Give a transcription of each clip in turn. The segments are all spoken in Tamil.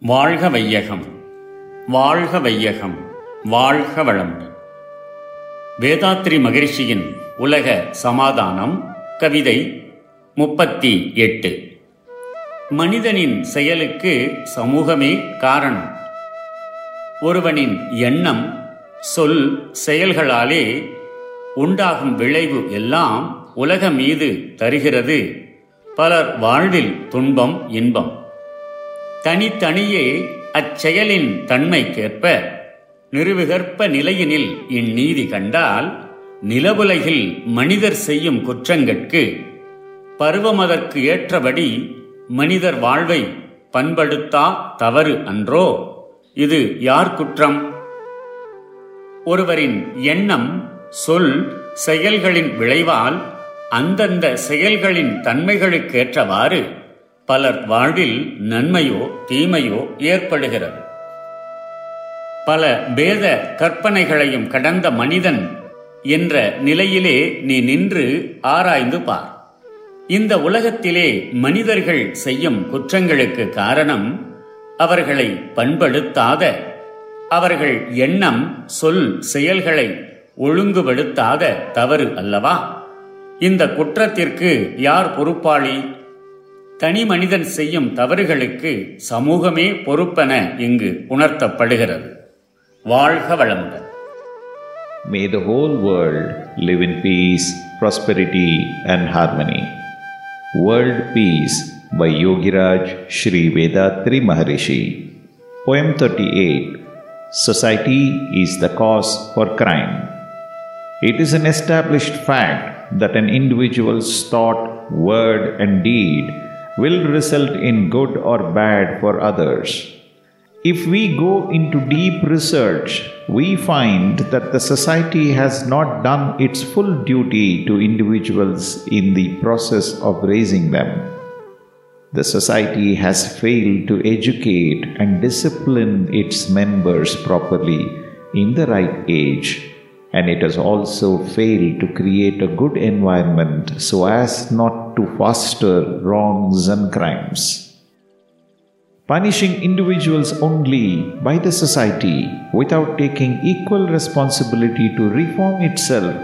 வாழ்க வையகம் வாழ்க வையகம் வாழ்க வளம். வேதாத்ரி மகிழ்ச்சியின் உலக சமாதானம் கவிதை முப்பத்தி எட்டு. மனிதனின் செயலுக்கு சமூகமே காரணம். ஒருவனின் எண்ணம் சொல் செயல்களாலே உண்டாகும் விளைவு எல்லாம் உலக மீது தருகிறது. பலர் வாழ்வில் துன்பம் இன்பம். தனித்தனியே அச்செயலின் தன்மைக்கேற்ப நிறுவிகற்ப நிலையினில் இந்நீதி கண்டால் நிலவுலகில் மனிதர் செய்யும் குற்றங்கட்கு பருவமதற்கு ஏற்றபடி மனிதர் வாழ்வை பண்படுத்தா தவறு அன்றோ? இது யார் குற்றம்? ஒருவரின் எண்ணம் சொல் செயல்களின் விளைவால் அந்தந்த செயல்களின் தன்மைகளுக்கேற்றவாறு பலர் வாழ்வில் நன்மையோ தீமையோ ஏற்படுகிறது. பல பேத கற்பனைகளையும் கடந்த மனிதன் என்ற நிலையிலே நீ நின்று ஆராய்ந்து பார். இந்த உலகத்திலே மனிதர்கள் செய்யும் குற்றங்களுக்கு காரணம் அவர்களை பண்படுத்தாத அவர்கள் எண்ணம் சொல் செயல்களை ஒழுங்குபடுத்தாத தவறு அல்லவா? இந்த குற்றத்திற்கு யார் பொறுப்பாளி? தனி மனிதன் செய்யும் தவறுகளுக்கு சமூகமே பொறுப்பென இங்கு உணர்த்தப்படுகிறது வாழ்க வளமுடன் May the whole world live in peace, prosperity, and harmony. World Peace by Yogiraj Sri Vedatri Maharishi. Poem 38 Society is the cause for crime. It is an established fact that an individual's thought, word, and deed will result in good or bad for others. If we go into deep research, we find that the society has not done its full duty to individuals in the process of raising them. The society has failed to educate and discipline its members properly in the right age, and it has also failed to create a good environment so as not to foster wrongs and crimes. Punishing individuals only by the society without taking equal responsibility to reform itself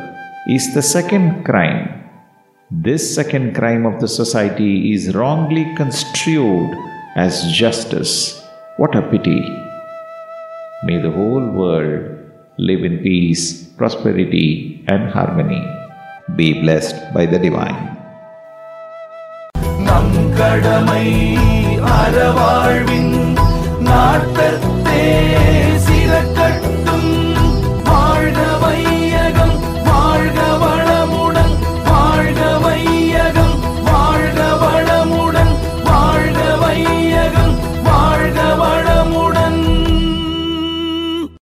is the second crime. This second crime of the society is wrongly construed as justice. What a pity! May the whole world live in peace, prosperity, and harmony. Be blessed by the Divine. நம் கடமை அறவாழ்வின்